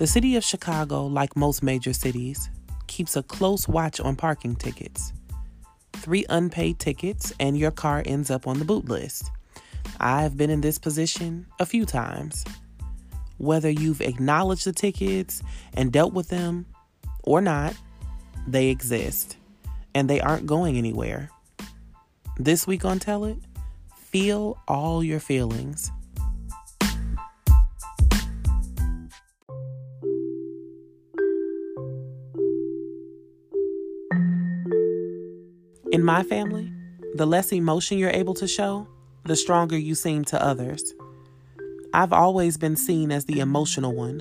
The city of Chicago, like most major cities, keeps a close watch on parking tickets. Three unpaid tickets, and your car ends up on the boot list. I've been in this position a few times. Whether you've acknowledged the tickets and dealt with them or not, they exist and they aren't going anywhere. This week on Tell It, feel all your feelings. In my family, the less emotion you're able to show, the stronger you seem to others. I've always been seen as the emotional one,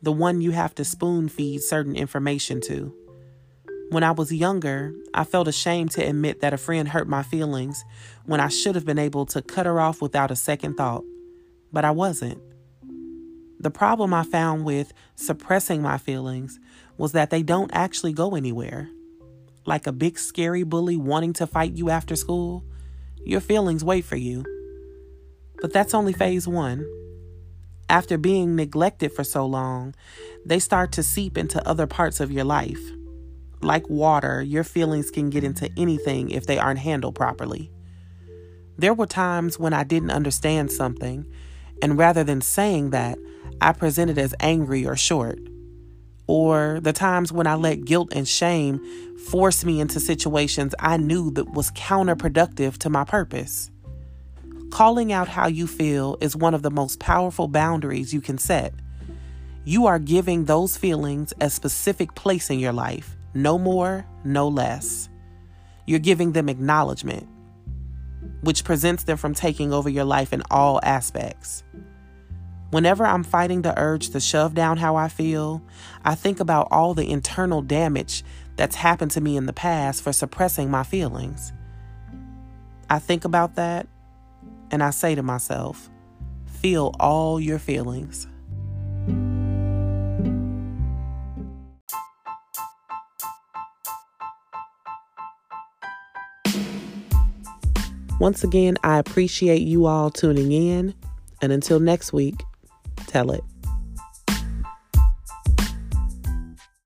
the one you have to spoon feed certain information to. When I was younger, I felt ashamed to admit that a friend hurt my feelings when I should have been able to cut her off without a second thought. But I wasn't. The problem I found with suppressing my feelings was that they don't actually go anywhere like a big scary bully wanting to fight you after school, your feelings wait for you. But that's only phase one. After being neglected for so long, they start to seep into other parts of your life. Like water, your feelings can get into anything if they aren't handled properly. There were times when I didn't understand something, and rather than saying that, I presented as angry or short or the times when I let guilt and shame force me into situations I knew that was counterproductive to my purpose. Calling out how you feel is one of the most powerful boundaries you can set. You are giving those feelings a specific place in your life, no more, no less. You're giving them acknowledgement, which prevents them from taking over your life in all aspects. Whenever I'm fighting the urge to shove down how I feel, I think about all the internal damage that's happened to me in the past for suppressing my feelings. I think about that and I say to myself, feel all your feelings. Once again, I appreciate you all tuning in. And until next week, tell it.